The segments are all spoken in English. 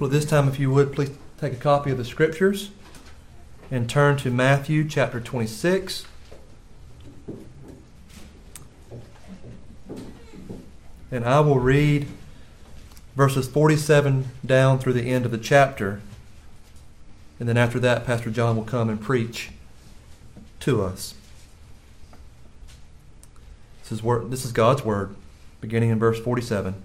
Well, this time, if you would, please take a copy of the scriptures and turn to Matthew chapter 26. And I will read verses 47 down through the end of the chapter. And then after that, Pastor John will come and preach to us. This is, this is God's word, beginning in verse 47.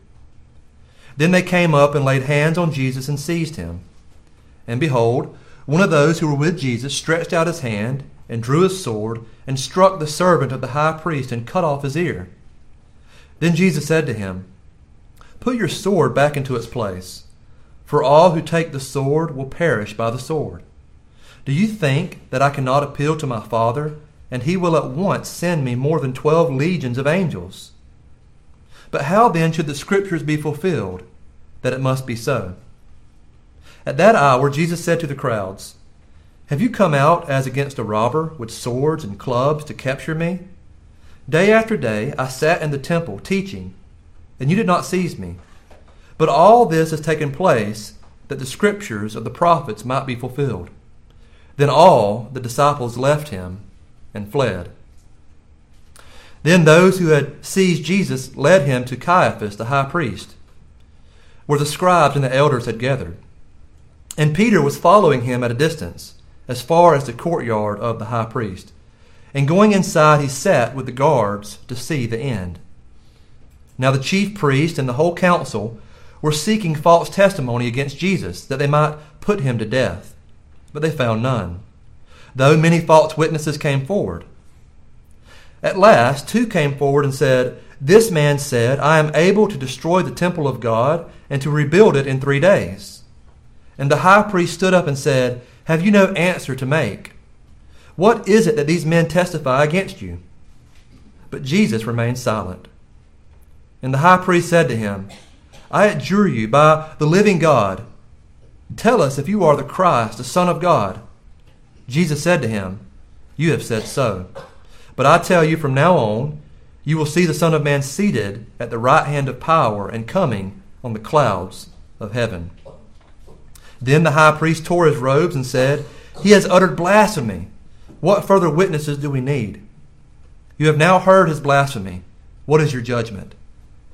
Then they came up and laid hands on Jesus and seized him. And behold, one of those who were with Jesus stretched out his hand and drew his sword and struck the servant of the high priest and cut off his ear. Then Jesus said to him, Put your sword back into its place, for all who take the sword will perish by the sword. Do you think that I cannot appeal to my Father, and he will at once send me more than twelve legions of angels? But how then should the Scriptures be fulfilled, that it must be so? At that hour Jesus said to the crowds, Have you come out as against a robber with swords and clubs to capture me? Day after day I sat in the temple teaching, and you did not seize me. But all this has taken place that the Scriptures of the prophets might be fulfilled. Then all the disciples left him and fled. Then those who had seized Jesus led him to Caiaphas, the high priest, where the scribes and the elders had gathered. And Peter was following him at a distance, as far as the courtyard of the high priest. And going inside, he sat with the guards to see the end. Now the chief priest and the whole council were seeking false testimony against Jesus, that they might put him to death. But they found none, though many false witnesses came forward. At last, two came forward and said, This man said, I am able to destroy the temple of God and to rebuild it in three days. And the high priest stood up and said, Have you no answer to make? What is it that these men testify against you? But Jesus remained silent. And the high priest said to him, I adjure you by the living God, tell us if you are the Christ, the Son of God. Jesus said to him, You have said so. But I tell you, from now on, you will see the Son of Man seated at the right hand of power and coming on the clouds of heaven. Then the high priest tore his robes and said, He has uttered blasphemy. What further witnesses do we need? You have now heard his blasphemy. What is your judgment?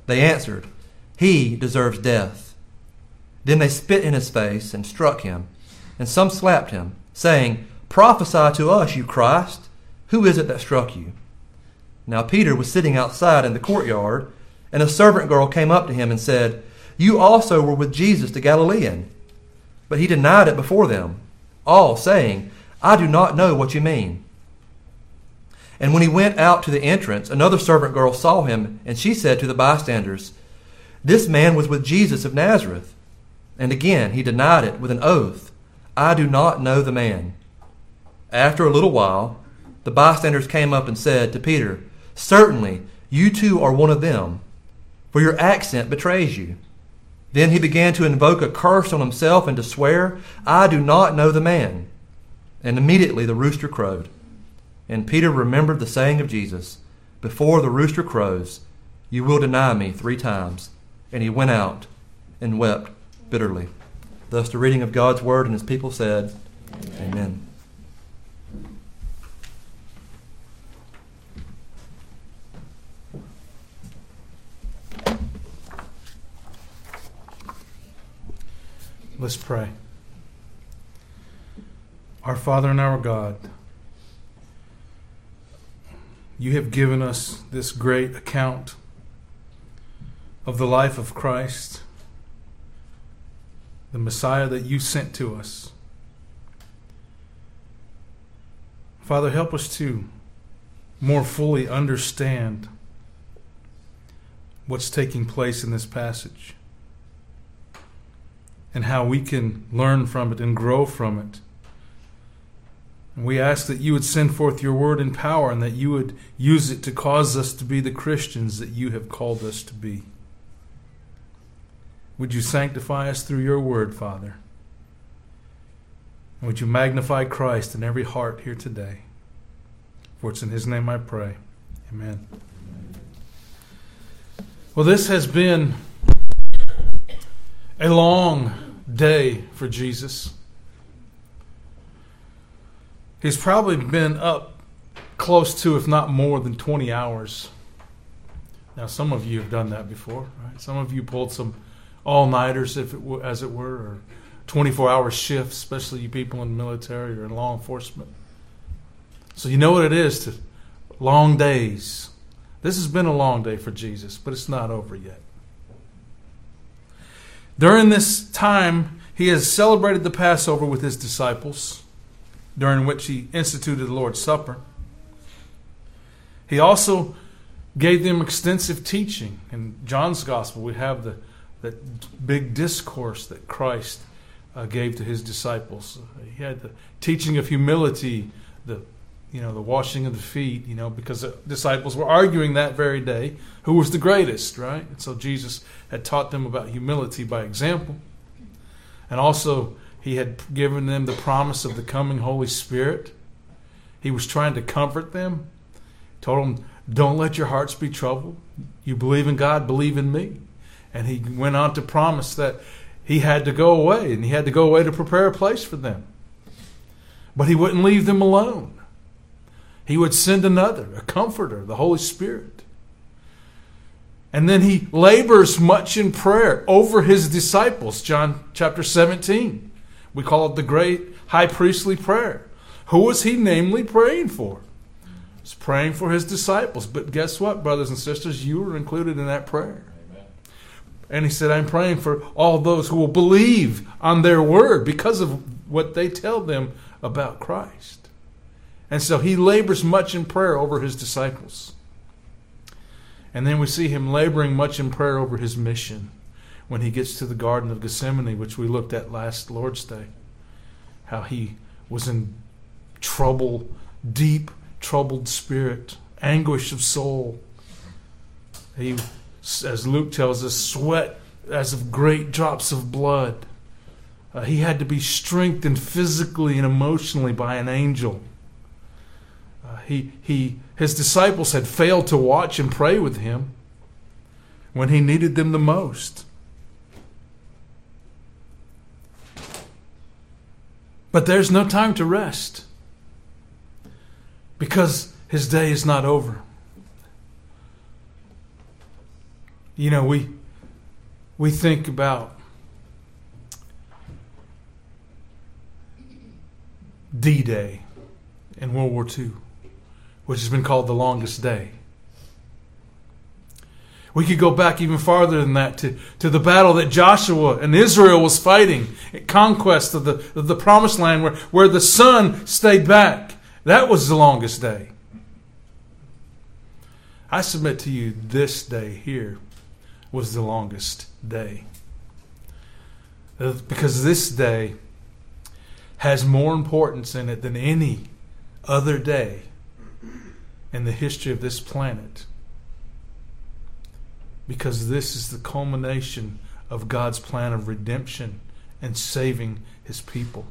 They answered, He deserves death. Then they spit in his face and struck him, and some slapped him, saying, Prophesy to us, you Christ. Who is it that struck you? Now Peter was sitting outside in the courtyard, and a servant girl came up to him and said, You also were with Jesus the Galilean. But he denied it before them, all saying, I do not know what you mean. And when he went out to the entrance, another servant girl saw him, and she said to the bystanders, This man was with Jesus of Nazareth. And again he denied it with an oath, I do not know the man. After a little while, the bystanders came up and said to Peter, Certainly, you too are one of them, for your accent betrays you. Then he began to invoke a curse on himself and to swear, I do not know the man. And immediately the rooster crowed. And Peter remembered the saying of Jesus, Before the rooster crows, you will deny me three times. And he went out and wept bitterly. Thus the reading of God's word, and his people said, Amen. Amen. Let's pray. Our Father and our God, you have given us this great account of the life of Christ, the Messiah that you sent to us. Father, help us to more fully understand what's taking place in this passage. And how we can learn from it and grow from it. And we ask that you would send forth your word in power and that you would use it to cause us to be the Christians that you have called us to be. Would you sanctify us through your word, Father? And would you magnify Christ in every heart here today? For it's in his name I pray. Amen. Well, this has been a long day for Jesus. He's probably been up close to, if not more than 20 hours. Now, some of you have done that before, right? Some of you pulled some all nighters, if it were, as it were, or 24 hour shifts, especially you people in the military or in law enforcement. So you know what it is to long days. This has been a long day for Jesus, but it's not over yet. During this time, he has celebrated the Passover with his disciples, during which he instituted the Lord's Supper. He also gave them extensive teaching. In John's Gospel, we have the that big discourse that Christ uh, gave to his disciples. He had the teaching of humility, the you know the washing of the feet. You know because the disciples were arguing that very day who was the greatest, right? And so Jesus had taught them about humility by example, and also he had given them the promise of the coming Holy Spirit. He was trying to comfort them. Told them, "Don't let your hearts be troubled. You believe in God, believe in me." And he went on to promise that he had to go away, and he had to go away to prepare a place for them. But he wouldn't leave them alone. He would send another, a comforter, the Holy Spirit. And then he labors much in prayer over his disciples. John chapter 17. We call it the great high priestly prayer. Who was he namely praying for? He's praying for his disciples. But guess what, brothers and sisters? You were included in that prayer. Amen. And he said, I'm praying for all those who will believe on their word because of what they tell them about Christ. And so he labors much in prayer over his disciples. And then we see him laboring much in prayer over his mission when he gets to the Garden of Gethsemane, which we looked at last Lord's Day. How he was in trouble, deep, troubled spirit, anguish of soul. He as Luke tells us, sweat as of great drops of blood. Uh, he had to be strengthened physically and emotionally by an angel. He, he, his disciples had failed to watch and pray with him when he needed them the most. But there's no time to rest because his day is not over. You know, we we think about D Day in World War II, which has been called the longest day. We could go back even farther than that to, to the battle that Joshua and Israel was fighting, at conquest of the, of the promised land where, where the sun stayed back. That was the longest day. I submit to you this day here was the longest day. Uh, because this day has more importance in it than any other day in the history of this planet. Because this is the culmination of God's plan of redemption and saving his people.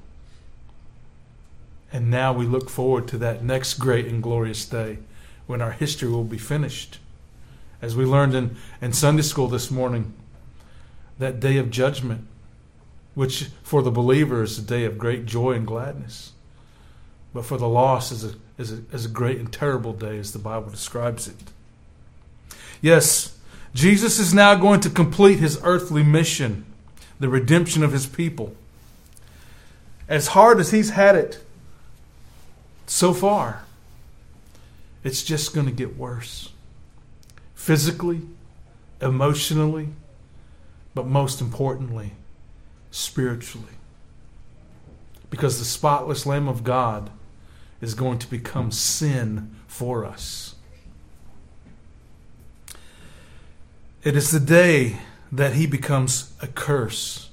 And now we look forward to that next great and glorious day when our history will be finished as we learned in, in Sunday school this morning, that day of judgment, which for the believer is a day of great joy and gladness, but for the lost is a, is a, is a great and terrible day, as the Bible describes it. Yes, Jesus is now going to complete his earthly mission, the redemption of his people. As hard as he's had it so far, it's just going to get worse physically, emotionally, but most importantly, spiritually. Because the spotless Lamb of God is going to become sin for us. It is the day that he becomes a curse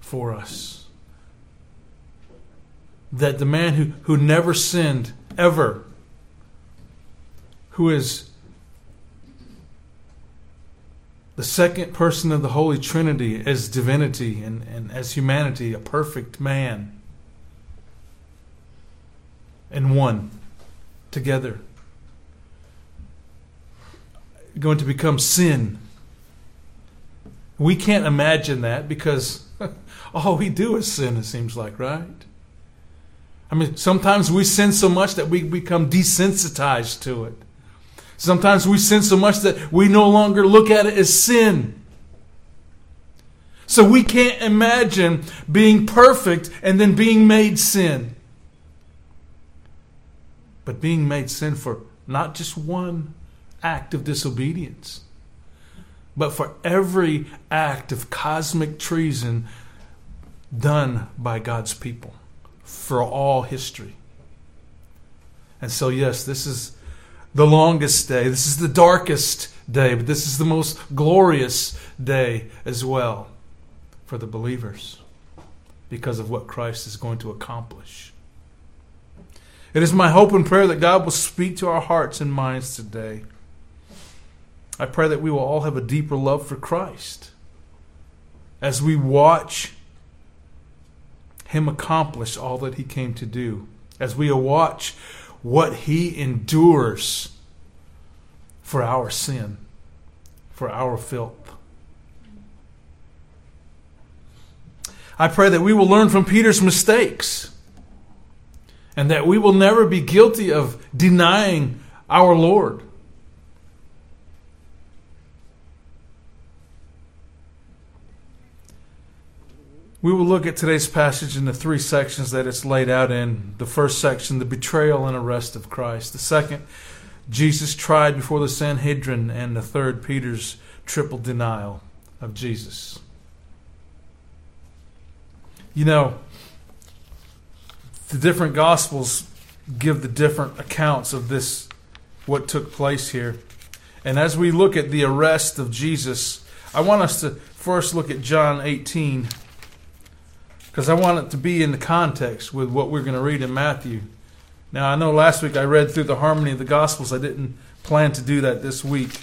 for us. That the man who, who never sinned, ever, who is the second person of the Holy Trinity as divinity and, and as humanity, a perfect man, and one together. Going to become sin. We can't imagine that because all we do is sin, it seems like, right? I mean, sometimes we sin so much that we become desensitized to it. Sometimes we sin so much that we no longer look at it as sin. So we can't imagine being perfect and then being made sin. But being made sin for not just one act of disobedience, but for every act of cosmic treason done by God's people for all history. And so, yes, this is the longest day. This is the darkest day, but this is the most glorious day as well for the believers because of what Christ is going to accomplish. It is my hope and prayer that God will speak to our hearts and minds today. I pray that we will all have a deeper love for Christ as we watch Him accomplish all that He came to do, as we watch what he endures for our sin, for our filth. I pray that we will learn from Peter's mistakes and that we will never be guilty of denying our Lord. We will look at today's passage in the three sections that it's laid out in. The first section, the betrayal and arrest of Christ. The second, Jesus tried before the Sanhedrin. And the third, Peter's triple denial of Jesus. You know, the different Gospels give the different accounts of this, what took place here. And as we look at the arrest of Jesus, I want us to first look at John 18 because I want it to be in the context with what we're going to read in Matthew. Now, I know last week I read through the harmony of the Gospels. I didn't plan to do that this week,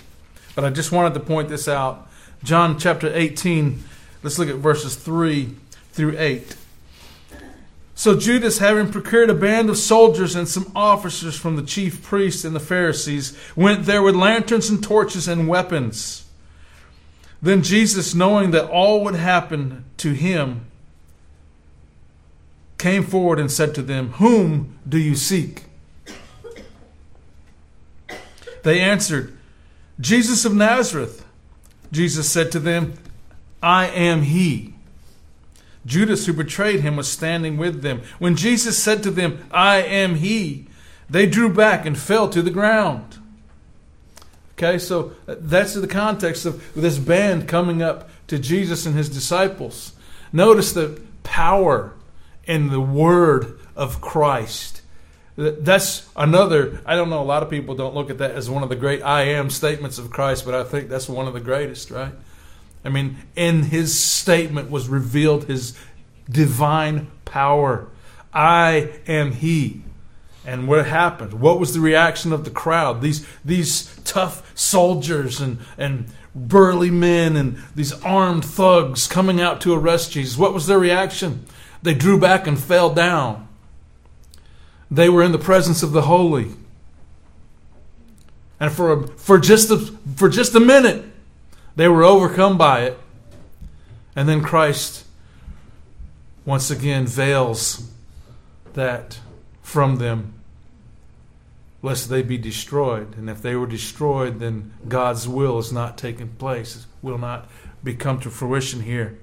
but I just wanted to point this out. John chapter 18, let's look at verses 3 through 8. So Judas, having procured a band of soldiers and some officers from the chief priests and the Pharisees, went there with lanterns and torches and weapons. Then Jesus, knowing that all would happen to him, came forward and said to them, Whom do you seek? They answered, Jesus of Nazareth. Jesus said to them, I am he. Judas, who betrayed him, was standing with them. When Jesus said to them, I am he, they drew back and fell to the ground. Okay, so uh, that's the context of this band coming up to Jesus and his disciples. Notice the power in the word of Christ. That's another, I don't know, a lot of people don't look at that as one of the great I am statements of Christ, but I think that's one of the greatest, right? I mean, in his statement was revealed his divine power. I am he. And what happened? What was the reaction of the crowd? These, these tough soldiers and, and burly men and these armed thugs coming out to arrest Jesus. What was their reaction? They drew back and fell down. They were in the presence of the holy. And for, a, for, just a, for just a minute, they were overcome by it. And then Christ once again veils that from them, lest they be destroyed. And if they were destroyed, then God's will is not taking place, will not be come to fruition here.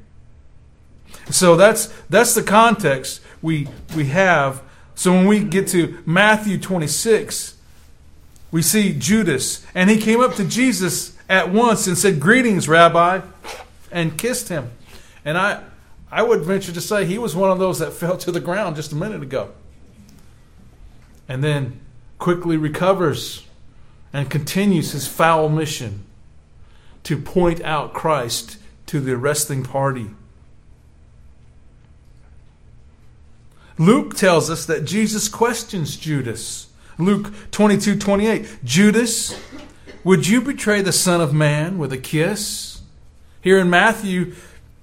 So that's that's the context we we have. So when we get to Matthew 26, we see Judas, and he came up to Jesus at once and said, "Greetings, Rabbi," and kissed him. And I I would venture to say he was one of those that fell to the ground just a minute ago. And then quickly recovers and continues his foul mission to point out Christ to the arresting party Luke tells us that Jesus questions Judas. Luke 22 28. Judas, would you betray the Son of Man with a kiss? Here in Matthew,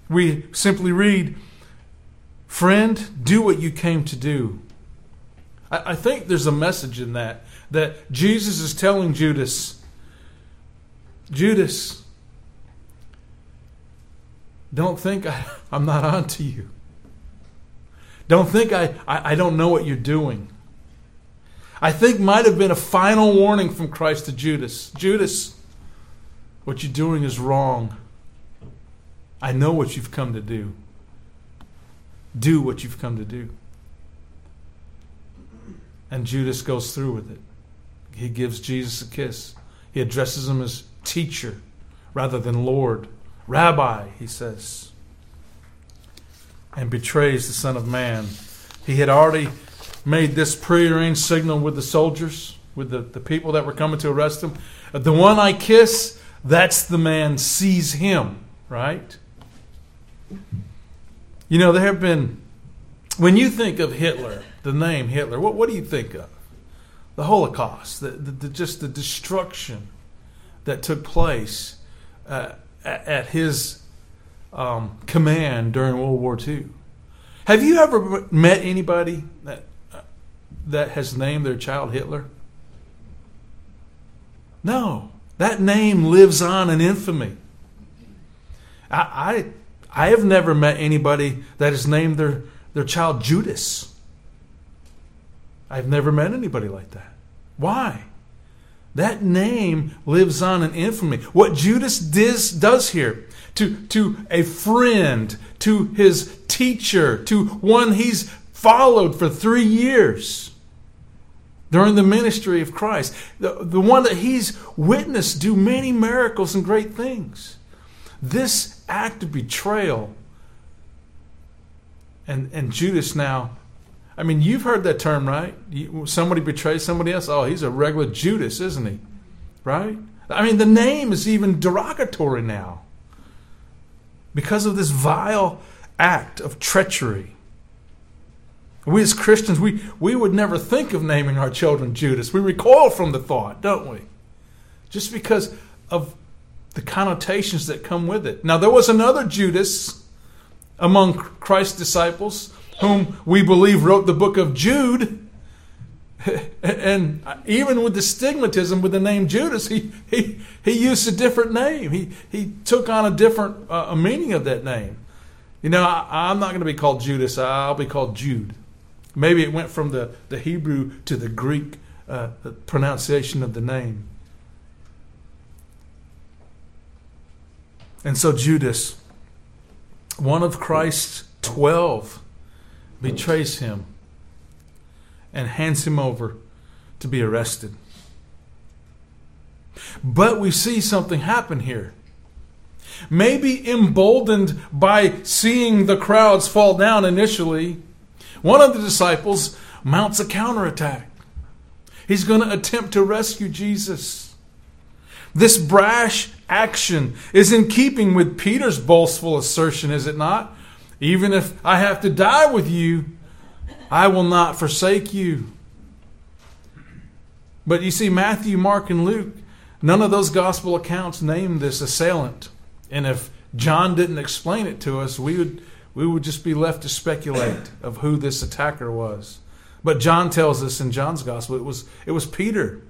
we simply read, Friend, do what you came to do. I, I think there's a message in that, that Jesus is telling Judas, Judas, don't think I, am not on to you. Don't think I, I, I don't know what you're doing. I think might have been a final warning from Christ to Judas. Judas, what you're doing is wrong. I know what you've come to do. Do what you've come to do. And Judas goes through with it. He gives Jesus a kiss. He addresses him as teacher rather than Lord. Rabbi, he says. And betrays the Son of Man. He had already made this prearranged signal with the soldiers, with the, the people that were coming to arrest him. The one I kiss, that's the man, seize him, right? You know, there have been, when you think of Hitler, the name Hitler, what, what do you think of? The Holocaust, the, the, the just the destruction that took place uh, at his um, command during World War II. Have you ever met anybody that that has named their child Hitler? No, that name lives on in infamy. I, I, I have never met anybody that has named their, their child Judas. I've never met anybody like that. Why? That name lives on in infamy. What Judas does, does here to, to a friend, to his teacher, to one he's followed for three years during the ministry of Christ, the, the one that he's witnessed do many miracles and great things. This act of betrayal, and, and Judas now I mean, you've heard that term, right? somebody betrays somebody else. Oh, he's a regular Judas, isn't he? Right? I mean, the name is even derogatory now because of this vile act of treachery. We as Christians, we, we would never think of naming our children Judas. We recoil from the thought, don't we? Just because of the connotations that come with it. Now, there was another Judas among Christ's disciples whom we believe wrote the book of Jude. And even with the stigmatism with the name Judas, he, he, he used a different name. He, he took on a different uh, meaning of that name. You know, I, am not going to be called Judas, I'll be called Jude. Maybe it went from the, the Hebrew to the Greek uh, pronunciation of the name. And so Judas, one of Christ's twelve, betrays him, and hands him over to be arrested. But we see something happen here. Maybe emboldened by seeing the crowds fall down initially, one of the disciples mounts a counterattack. He's going to attempt to rescue Jesus. This brash action is in keeping with Peter's boastful assertion, is it not? Even if I have to die with you, I will not forsake you. But you see, Matthew, Mark, and Luke, none of those gospel accounts name this assailant. And if John didn't explain it to us, we would, we would just be left to speculate of who this attacker was. But John tells us in John's gospel it was, it was Peter.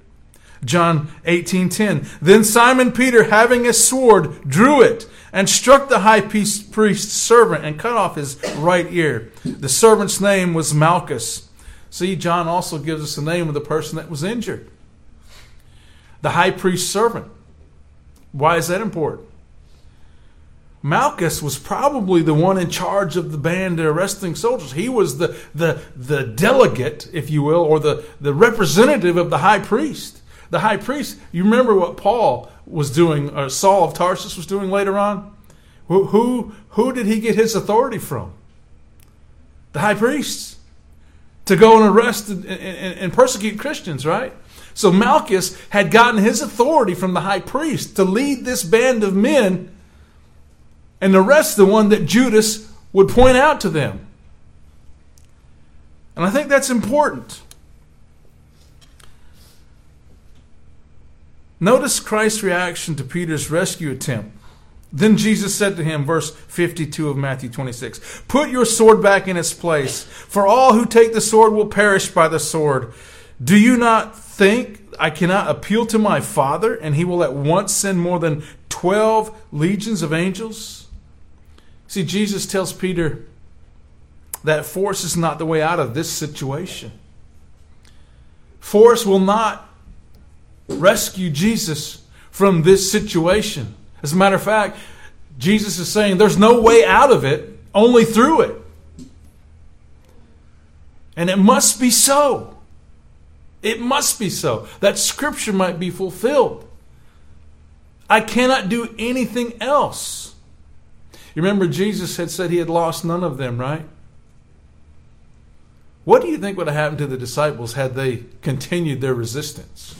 John 18:10. Then Simon Peter, having a sword, drew it and struck the high priest's servant and cut off his right ear. The servant's name was Malchus. See, John also gives us the name of the person that was injured. The high priest's servant. Why is that important? Malchus was probably the one in charge of the band arresting soldiers. He was the, the, the delegate, if you will, or the, the representative of the high priest. The high priest, you remember what Paul was doing, or Saul of Tarsus was doing later on? Who, who, who did he get his authority from? The high priests. To go and arrest and, and, and persecute Christians, right? So Malchus had gotten his authority from the high priest to lead this band of men and arrest the one that Judas would point out to them. And I think that's important. Notice Christ's reaction to Peter's rescue attempt. Then Jesus said to him, verse 52 of Matthew 26, Put your sword back in its place, for all who take the sword will perish by the sword. Do you not think I cannot appeal to my Father, and he will at once send more than 12 legions of angels? See, Jesus tells Peter that force is not the way out of this situation. Force will not rescue Jesus from this situation. As a matter of fact, Jesus is saying there's no way out of it, only through it. And it must be so. It must be so. That scripture might be fulfilled. I cannot do anything else. You remember Jesus had said he had lost none of them, right? What do you think would have happened to the disciples had they continued their resistance?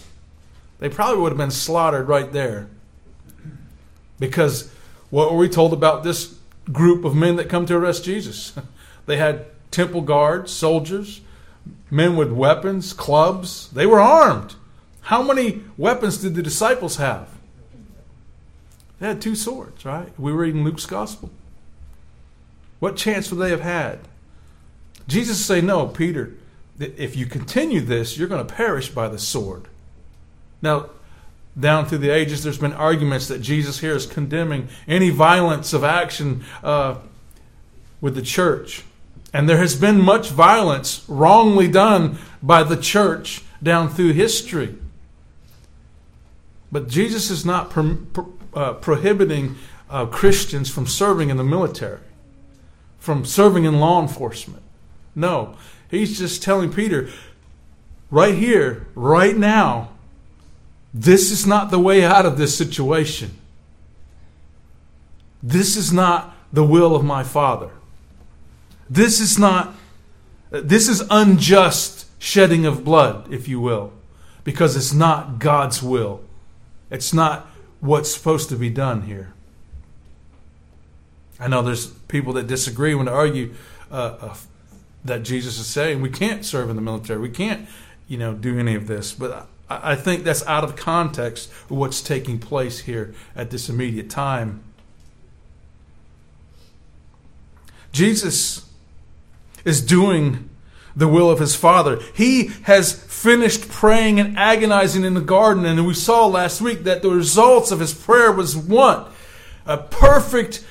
They probably would have been slaughtered right there. Because what were we told about this group of men that come to arrest Jesus? They had temple guards, soldiers, men with weapons, clubs. They were armed. How many weapons did the disciples have? They had two swords, right? We were reading Luke's gospel. What chance would they have had? Jesus say, No, Peter, if you continue this, you're going to perish by the sword. Now, down through the ages, there's been arguments that Jesus here is condemning any violence of action uh, with the church. And there has been much violence wrongly done by the church down through history. But Jesus is not pro- pro- uh, prohibiting uh, Christians from serving in the military, from serving in law enforcement. No, he's just telling Peter, right here, right now, this is not the way out of this situation. This is not the will of my Father. This is not, this is unjust shedding of blood, if you will, because it's not God's will. It's not what's supposed to be done here. I know there's people that disagree when they argue uh, uh, that Jesus is saying we can't serve in the military, we can't, you know, do any of this. But I think that's out of context of what's taking place here at this immediate time. Jesus is doing the will of his Father. He has finished praying and agonizing in the garden, and we saw last week that the results of his prayer was one a perfect,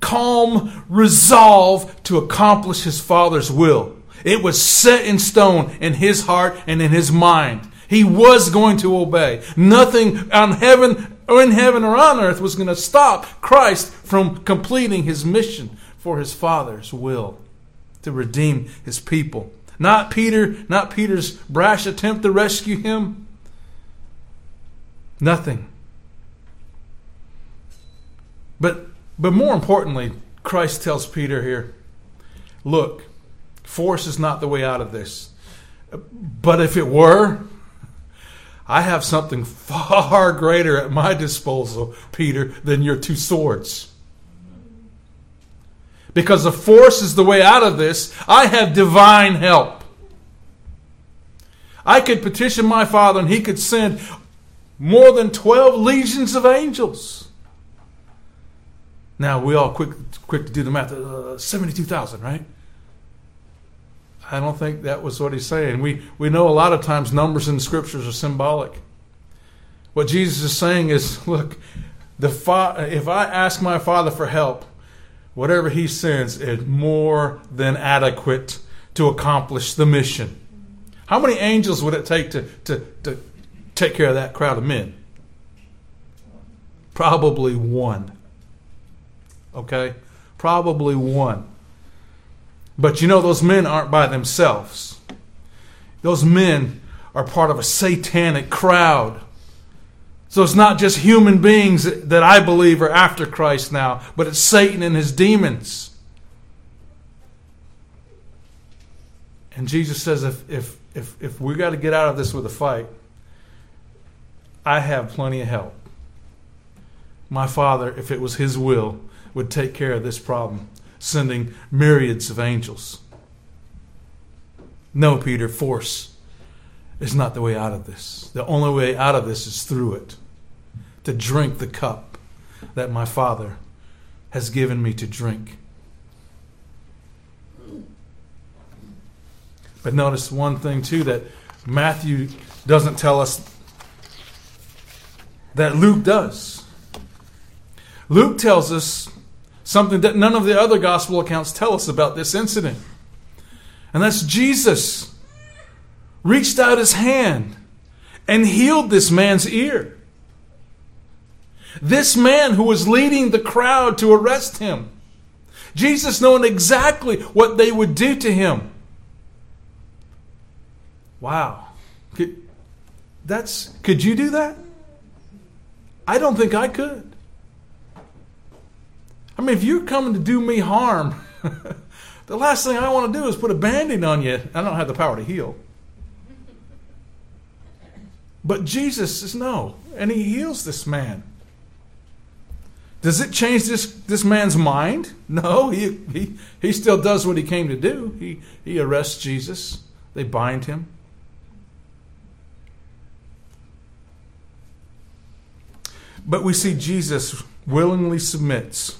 calm resolve to accomplish his Father's will. It was set in stone in his heart and in his mind. He was going to obey. Nothing on heaven or in heaven or on earth was going to stop Christ from completing his mission for his Father's will to redeem his people. Not Peter, not Peter's brash attempt to rescue him. Nothing. But but more importantly, Christ tells Peter here, look, force is not the way out of this. But if it were, I have something far greater at my disposal, Peter, than your two swords. Because the force is the way out of this, I have divine help. I could petition my Father and He could send more than 12 legions of angels. Now, we all quick, quick to do the math uh, 72,000, right? I don't think that was what he's saying. We, we know a lot of times numbers in the scriptures are symbolic. What Jesus is saying is look, the fa- if I ask my Father for help, whatever he sends is more than adequate to accomplish the mission. How many angels would it take to, to, to take care of that crowd of men? Probably one. Okay? Probably one. But you know, those men aren't by themselves. Those men are part of a satanic crowd. So it's not just human beings that I believe are after Christ now, but it's Satan and his demons. And Jesus says, if, if, if, if we got to get out of this with a fight, I have plenty of help. My Father, if it was His will, would take care of this problem sending myriads of angels. No, Peter, force is not the way out of this. The only way out of this is through it. To drink the cup that my Father has given me to drink. But notice one thing, too, that Matthew doesn't tell us that Luke does. Luke tells us something that none of the other gospel accounts tell us about this incident. And that's Jesus reached out his hand and healed this man's ear. This man who was leading the crowd to arrest him. Jesus knowing exactly what they would do to him. Wow. Could, that's could you do that? I don't think I could. I mean, if you're coming to do me harm, the last thing I want to do is put a band-aid on you. I don't have the power to heal. But Jesus says no, and he heals this man. Does it change this, this man's mind? No, he, he, he still does what he came to do. He, he arrests Jesus, they bind him. But we see Jesus willingly submits,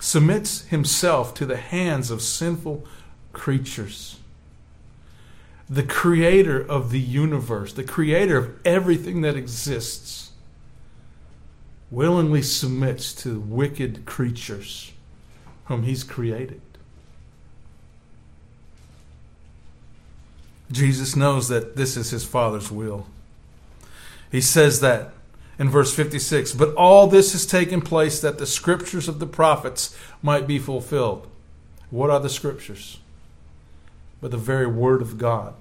submits himself to the hands of sinful creatures. The creator of the universe, the creator of everything that exists, willingly submits to wicked creatures whom he's created. Jesus knows that this is his Father's will. He says that in verse 56. But all this has taken place that the scriptures of the prophets might be fulfilled. What are the scriptures? But the very word of God.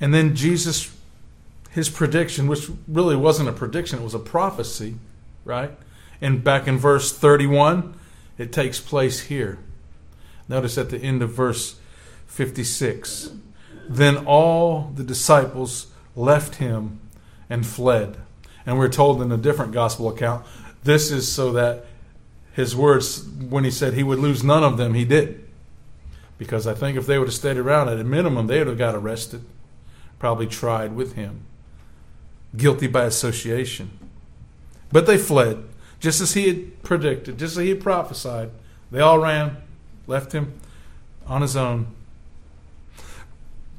And then Jesus, his prediction, which really wasn't a prediction, it was a prophecy, right? And back in verse 31, it takes place here. Notice at the end of verse 56. Then all the disciples left him and fled. And we're told in a different gospel account, this is so that his words, when he said he would lose none of them, he did. Because I think if they would have stayed around, at a minimum, they would have got arrested, probably tried with him, guilty by association. But they fled, just as he had predicted, just as he had prophesied. They all ran, left him on his own.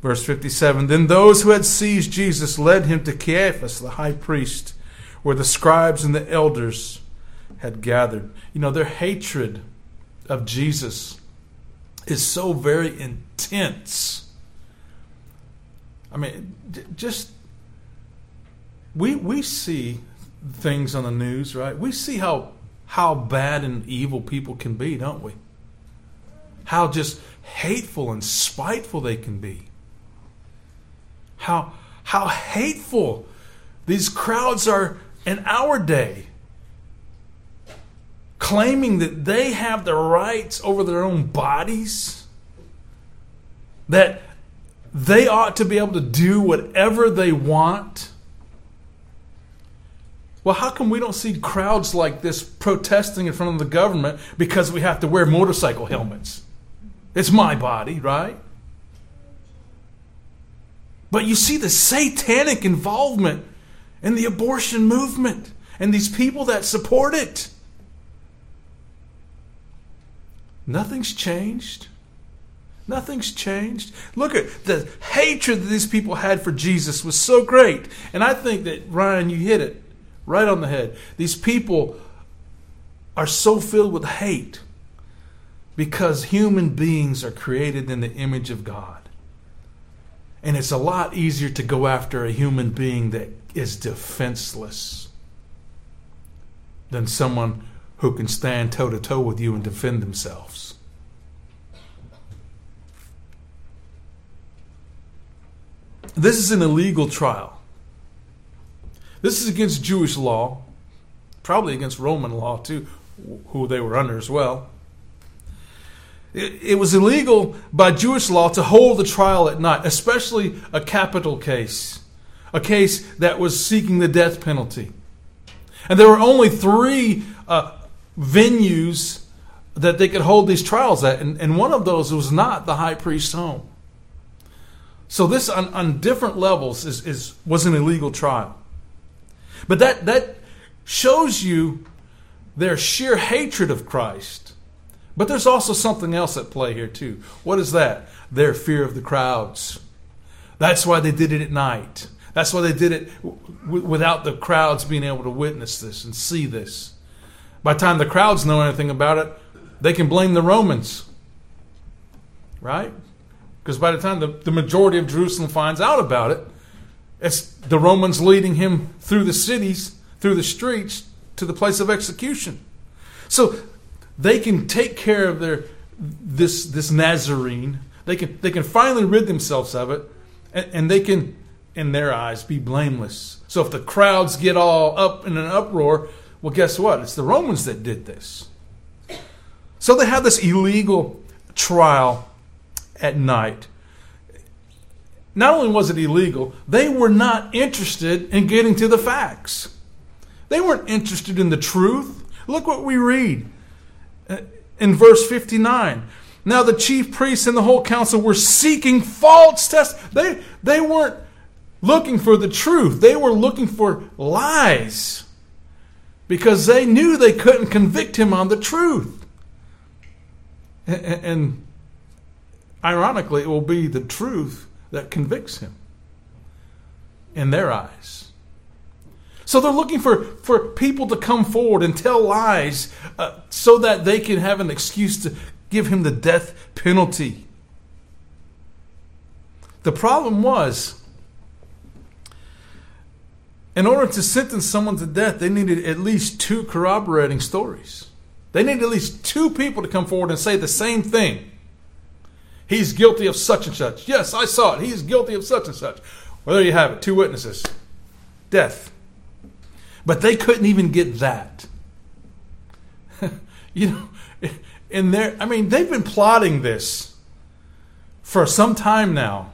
Verse 57 Then those who had seized Jesus led him to Caiaphas, the high priest, where the scribes and the elders had gathered. You know, their hatred of Jesus is so very intense. I mean, just we we see things on the news, right? We see how how bad and evil people can be, don't we? How just hateful and spiteful they can be how, how hateful these crowds are in our day, claiming that they have the rights over their own bodies, that they ought to be able to do whatever they want. Well, how come we don't see crowds like this protesting in front of the government because we have to wear motorcycle helmets? It's my body, right? But you see the satanic involvement in the abortion movement and these people that support it. Nothing's changed. Nothing's changed. Look at the hatred that these people had for Jesus was so great. And I think that, Ryan, you hit it right on the head. These people are so filled with hate because human beings are created in the image of God. And it's a lot easier to go after a human being that is defenseless than someone who can stand toe to toe with you and defend themselves. This is an illegal trial. This is against Jewish law, probably against Roman law too, who they were under as well. It was illegal by Jewish law to hold the trial at night, especially a capital case, a case that was seeking the death penalty. And there were only three uh, venues that they could hold these trials at. And, and one of those was not the high priest's home. So this on, on different levels is, is was an illegal trial. But that that shows you their sheer hatred of Christ. But there's also something else at play here too. What is that? Their fear of the crowds. That's why they did it at night. That's why they did it w- without the crowds being able to witness this and see this. By the time the crowds know anything about it, they can blame the Romans. Right? Because by the time the, the majority of Jerusalem finds out about it, it's the Romans leading him through the cities, through the streets, to the place of execution. So they can take care of their this this Nazarene. They can they can finally rid themselves of it, and, and they can, in their eyes, be blameless. So if the crowds get all up in an uproar, well, guess what? It's the Romans that did this. So they have this illegal trial at night. Not only was it illegal, they were not interested in getting to the facts. They weren't interested in the truth. Look what we read uh, in verse 59. Now the chief priests and the whole council were seeking false tests. They, they weren't looking for the truth, they were looking for lies because they knew they couldn't convict him on the truth. And, and ironically, it will be the truth that convicts him in their eyes. So they're looking for, for people to come forward and tell lies uh, so that they can have an excuse to give him the death penalty. The problem was, in order to sentence someone to death, they needed at least two corroborating stories. They needed at least two people to come forward and say the same thing. He's guilty of such and such. Yes, I saw it. He's guilty of such and such. Well, there you have it. Two witnesses. Death. But they couldn't even get that. you know, in there, I mean, they've been plotting this for some time now.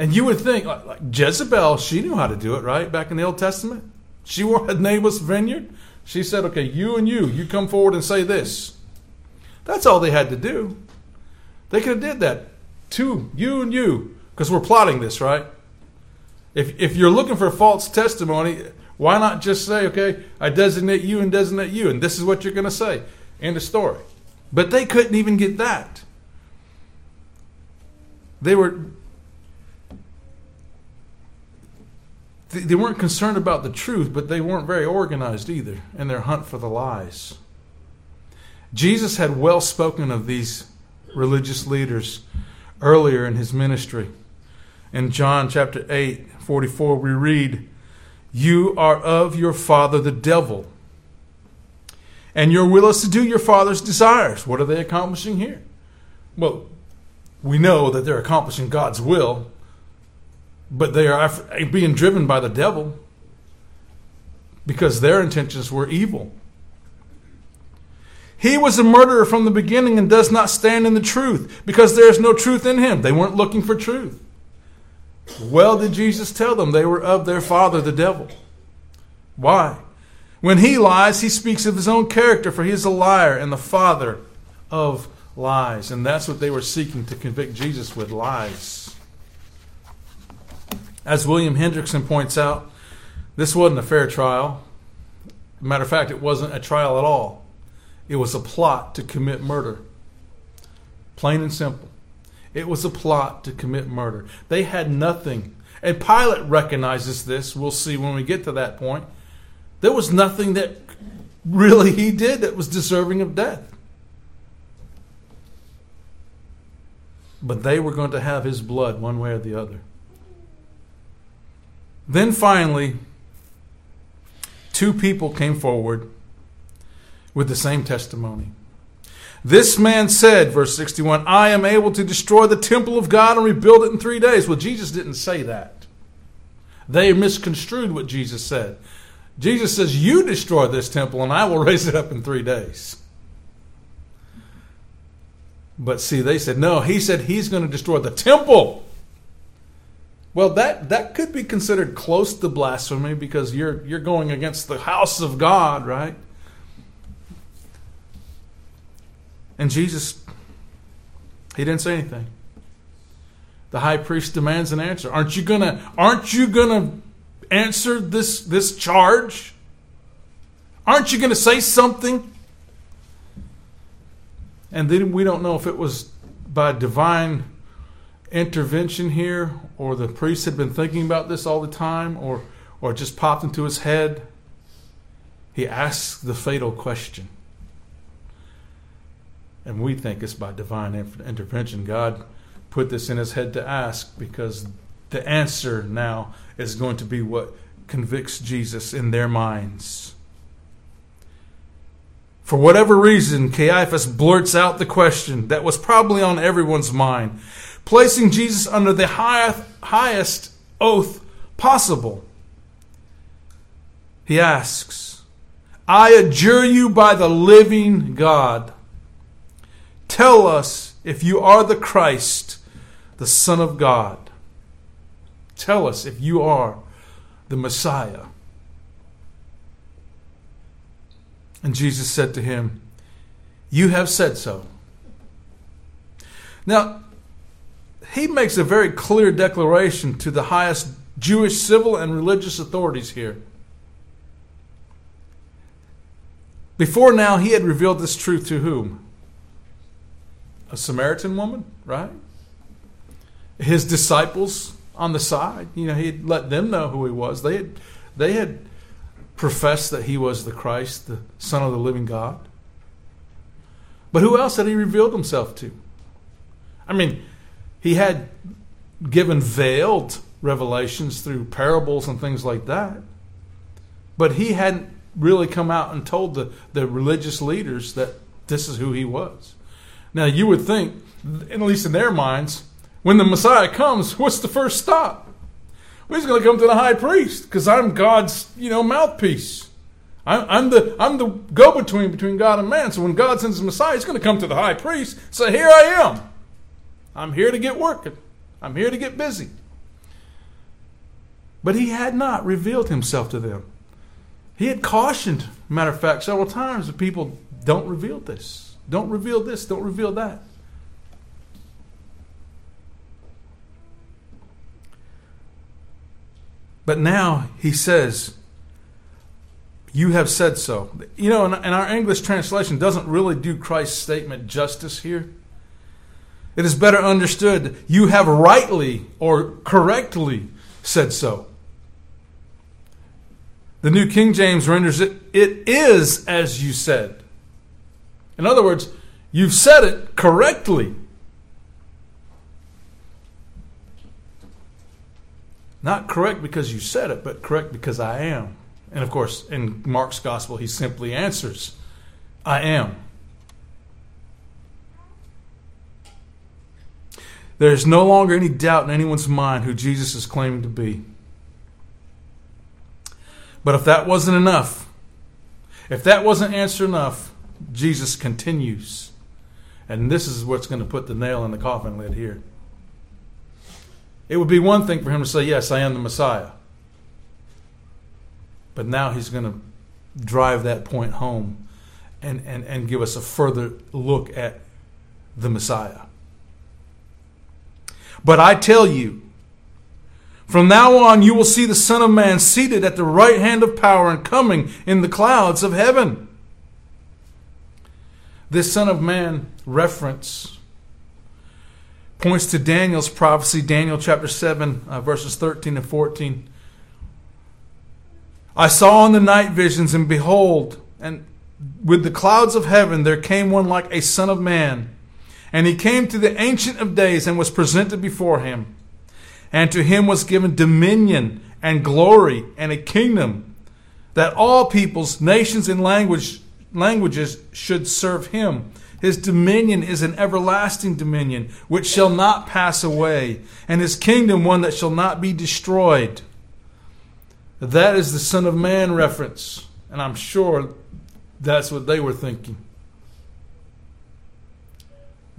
And you would think, like, like Jezebel, she knew how to do it, right? Back in the Old Testament. She had Naboth's vineyard. She said, okay, you and you, you come forward and say this. That's all they had to do. They could have did that. Two, you and you, because we're plotting this, right? If, if you're looking for false testimony, why not just say, okay, I designate you and designate you, and this is what you're going to say? End of story. But they couldn't even get that. They were. They weren't concerned about the truth, but they weren't very organized either in their hunt for the lies. Jesus had well spoken of these religious leaders earlier in his ministry. In John chapter 8, 44, we read, you are of your father, the devil. And your will is to do your father's desires. What are they accomplishing here? Well, we know that they're accomplishing God's will, but they are being driven by the devil because their intentions were evil. He was a murderer from the beginning and does not stand in the truth because there is no truth in him. They weren't looking for truth. Well, did Jesus tell them they were of their father, the devil? Why? When he lies, he speaks of his own character, for he is a liar and the father of lies. And that's what they were seeking to convict Jesus with lies. As William Hendriksen points out, this wasn't a fair trial. Matter of fact, it wasn't a trial at all. It was a plot to commit murder. Plain and simple. It was a plot to commit murder. They had nothing. And Pilate recognizes this. We'll see when we get to that point. There was nothing that really he did that was deserving of death. But they were going to have his blood one way or the other. Then finally, two people came forward with the same testimony. This man said, verse 61, I am able to destroy the temple of God and rebuild it in three days. Well, Jesus didn't say that. They misconstrued what Jesus said. Jesus says, You destroy this temple and I will raise it up in three days. But see, they said, No, he said he's going to destroy the temple. Well, that, that could be considered close to blasphemy because you're, you're going against the house of God, right? And Jesus, he didn't say anything. The high priest demands an answer. Aren't you gonna aren't you gonna answer this this charge? Aren't you gonna say something? And then we don't know if it was by divine intervention here or the priest had been thinking about this all the time or or just popped into his head. He asks the fatal question. And we think it's by divine intervention. God put this in his head to ask because the answer now is going to be what convicts Jesus in their minds. For whatever reason, Caiaphas blurts out the question that was probably on everyone's mind, placing Jesus under the highest, oath possible. He asks, I adjure you by the living God, tell us if you are the Christ, the Son of God. Tell us if you are the Messiah. And Jesus said to him, You have said so. Now, he makes a very clear declaration to the highest Jewish civil and religious authorities here. Before now, he had revealed this truth to whom? A Samaritan woman, right? His disciples on the side. You know, he had let them know who he was. They had, they had professed that he was the Christ, the Son of the living God. But who else had he revealed himself to? I mean, he had given veiled revelations through parables and things like that. But he hadn't really come out and told the, the religious leaders that this is who he was. Now, you would think, at least in their minds, when the Messiah comes, what's the first stop? Well, he's going to come to the high priest because I'm God's, you know, mouthpiece. I'm, I'm the I'm the go-between between God and man. So when God sends the Messiah, he's going to come to the high priest, say, "Here I am. I'm here to get working. I'm here to get busy." But he had not revealed himself to them. He had cautioned, matter of fact, several times that people don't reveal this. Don't reveal this. Don't reveal that. But now he says, You have said so. You know, and, our English translation doesn't really do Christ's statement justice here. It is better understood, You have rightly or correctly said so. The New King James renders it, It is as you said. In other words, you've said it correctly. Not correct because you said it, but correct because I am. And of course, in Mark's gospel, he simply answers, I am. There is no longer any doubt in anyone's mind who Jesus is claiming to be. But if that wasn't enough, if that wasn't answer enough, Jesus continues. And this is what's going to put the nail in the coffin lid here. It would be one thing for him to say, Yes, I am the Messiah. But now he's going to drive that point home and, and, and give us a further look at the Messiah. But I tell you, from now on you will see the Son of Man seated at the right hand of power and coming in the clouds of heaven. This Son of Man reference points to Daniel's prophecy, Daniel chapter 7, uh, verses 13 and 14. I saw in the night visions, and behold, and with the clouds of heaven there came one like a son of man. And he came to the Ancient of Days and was presented before him. And to him was given dominion and glory and a kingdom that all peoples, nations, and language, languages should serve him. His dominion is an everlasting dominion which shall not pass away, and his kingdom one that shall not be destroyed. That is the Son of Man reference, and I'm sure that's what they were thinking.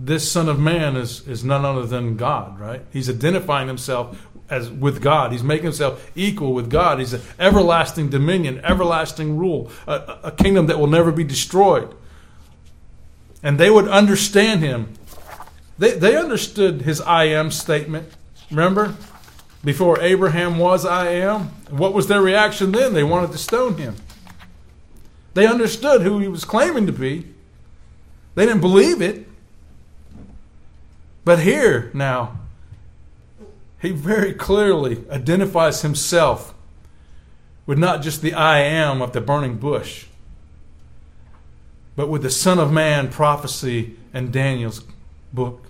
This Son of Man is, is none other than God, right? He's identifying himself as with God. He's making himself equal with God. He's an everlasting dominion, everlasting rule, a, a kingdom that will never be destroyed. and they would understand him. They, they understood his I am statement. Remember? Before Abraham was I am. What was their reaction then? They wanted to stone him. They understood who he was claiming to be. They didn't believe it. But here now, he very clearly identifies himself with not just the I am of the burning bush, but with the Son of Man prophecy and Daniel's book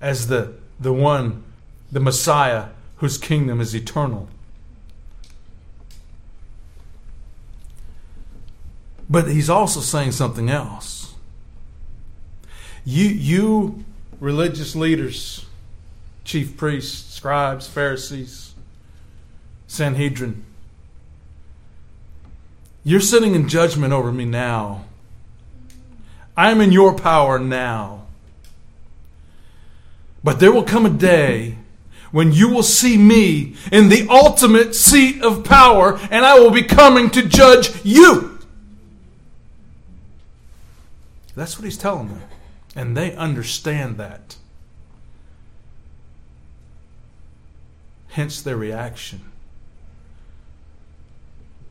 as the, the one, the Messiah, whose kingdom is eternal. But he's also saying something else. You, you religious leaders, chief priests, scribes, Pharisees, Sanhedrin, you're sitting in judgment over me now. I am in your power now. But there will come a day when you will see me in the ultimate seat of power, and I will be coming to judge you. That's what he's telling them. And they understand that. Hence their reaction.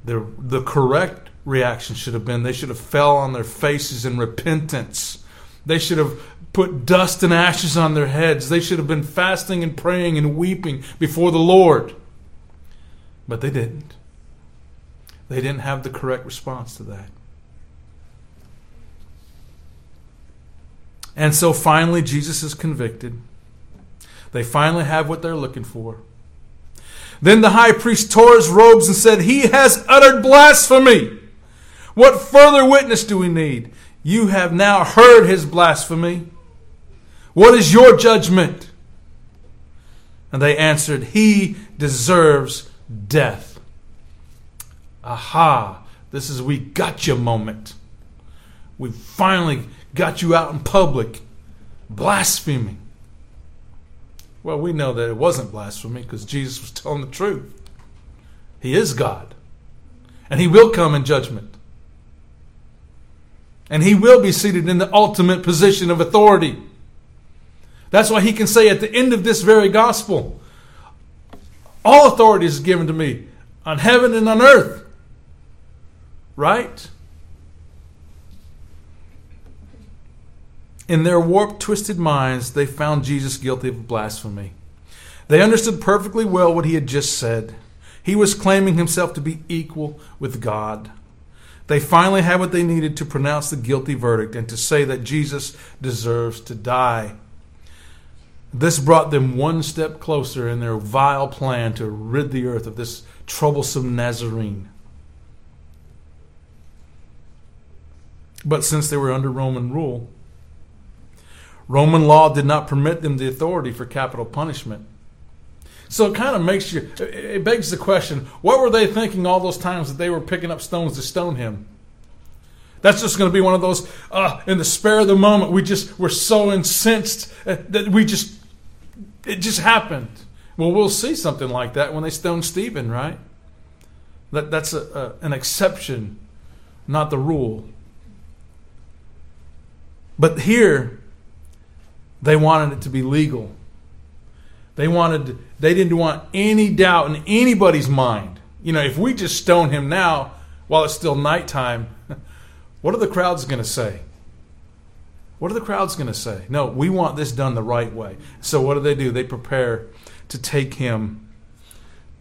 The, the correct reaction should have been they should have fell on their faces in repentance. They should have put dust and ashes on their heads. They should have been fasting and praying and weeping before the Lord. But they didn't. They didn't have the correct response to that. And so finally, Jesus is convicted. They finally have what they're looking for. Then the high priest tore his robes and said, He has uttered blasphemy. What further witness do we need? You have now heard his blasphemy. What is your judgment? And they answered, He deserves death. Aha, this is we got you moment. We finally got you out in public blaspheming. Well, we know that it wasn't blasphemy because Jesus was telling the truth. He is God. And He will come in judgment. And He will be seated in the ultimate position of authority. That's why He can say at the end of this very gospel, All authority is given to me on heaven and on earth. Right? In their warped, twisted minds, they found Jesus guilty of blasphemy. They understood perfectly well what he had just said. He was claiming himself to be equal with God. They finally had what they needed to pronounce the guilty verdict and to say that Jesus deserves to die. This brought them one step closer in their vile plan to rid the earth of this troublesome Nazarene. But since they were under Roman rule, Roman law did not permit them the authority for capital punishment. So it kind of makes you, it begs the question what were they thinking all those times that they were picking up stones to stone him? That's just going to be one of those, uh, in the spare of the moment, we just were so incensed uh, that we just, it just happened. Well, we'll see something like that when they stone Stephen, right? That, that's a, a, an exception, not the rule. But here, they wanted it to be legal. They wanted they didn't want any doubt in anybody's mind. You know, if we just stone him now while it's still nighttime, what are the crowds going to say? What are the crowds going to say? No, we want this done the right way. So what do they do? They prepare to take him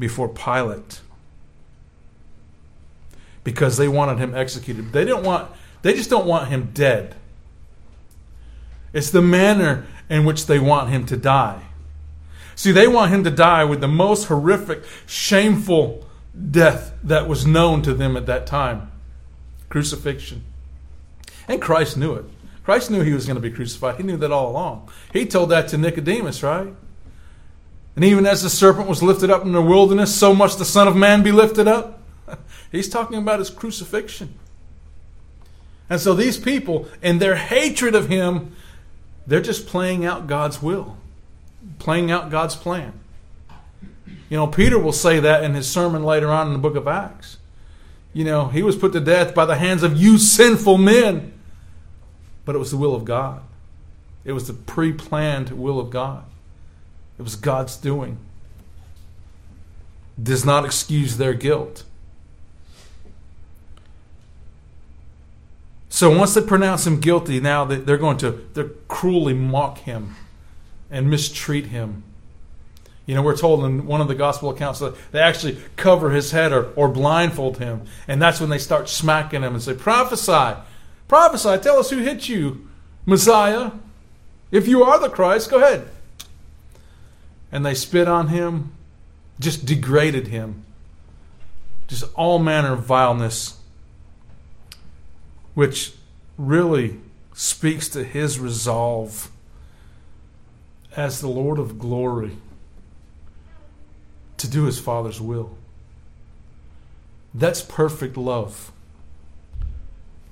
before Pilate because they wanted him executed. They don't want they just don't want him dead. It's the manner in which they want him to die. See, they want him to die with the most horrific, shameful death that was known to them at that time crucifixion. And Christ knew it. Christ knew he was going to be crucified. He knew that all along. He told that to Nicodemus, right? And even as the serpent was lifted up in the wilderness, so must the Son of Man be lifted up. He's talking about his crucifixion. And so these people, in their hatred of him, they're just playing out God's will, playing out God's plan. You know, Peter will say that in his sermon later on in the book of Acts. You know, he was put to death by the hands of you sinful men. but it was the will of God. It was the pre planned will of God. It was God's doing. Does not excuse their guilt. So once they pronounce him guilty, now they're going to they're cruelly mock him and mistreat him. You know, we're told in one of the gospel accounts that they actually cover his head or, or blindfold him. And that's when they start smacking him and say, Prophesy, prophesy, tell us who hit you, Messiah. If you are the Christ, go ahead. And they spit on him, just degraded him. Just all manner of vileness, which really speaks to his resolve as the Lord of glory to do his Father's will. That's perfect love.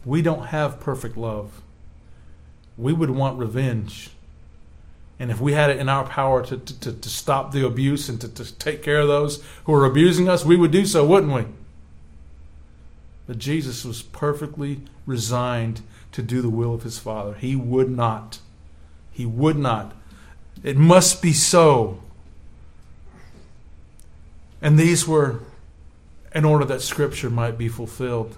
We don't have perfect love. We would want revenge. And if we had it in our power to, to, to stop the abuse and to, to take care of those who are abusing us, we would do so, wouldn't we? But Jesus was perfectly resigned to do the will of his Father. He would not. He would not. It must be so. And these were in order that Scripture might be fulfilled.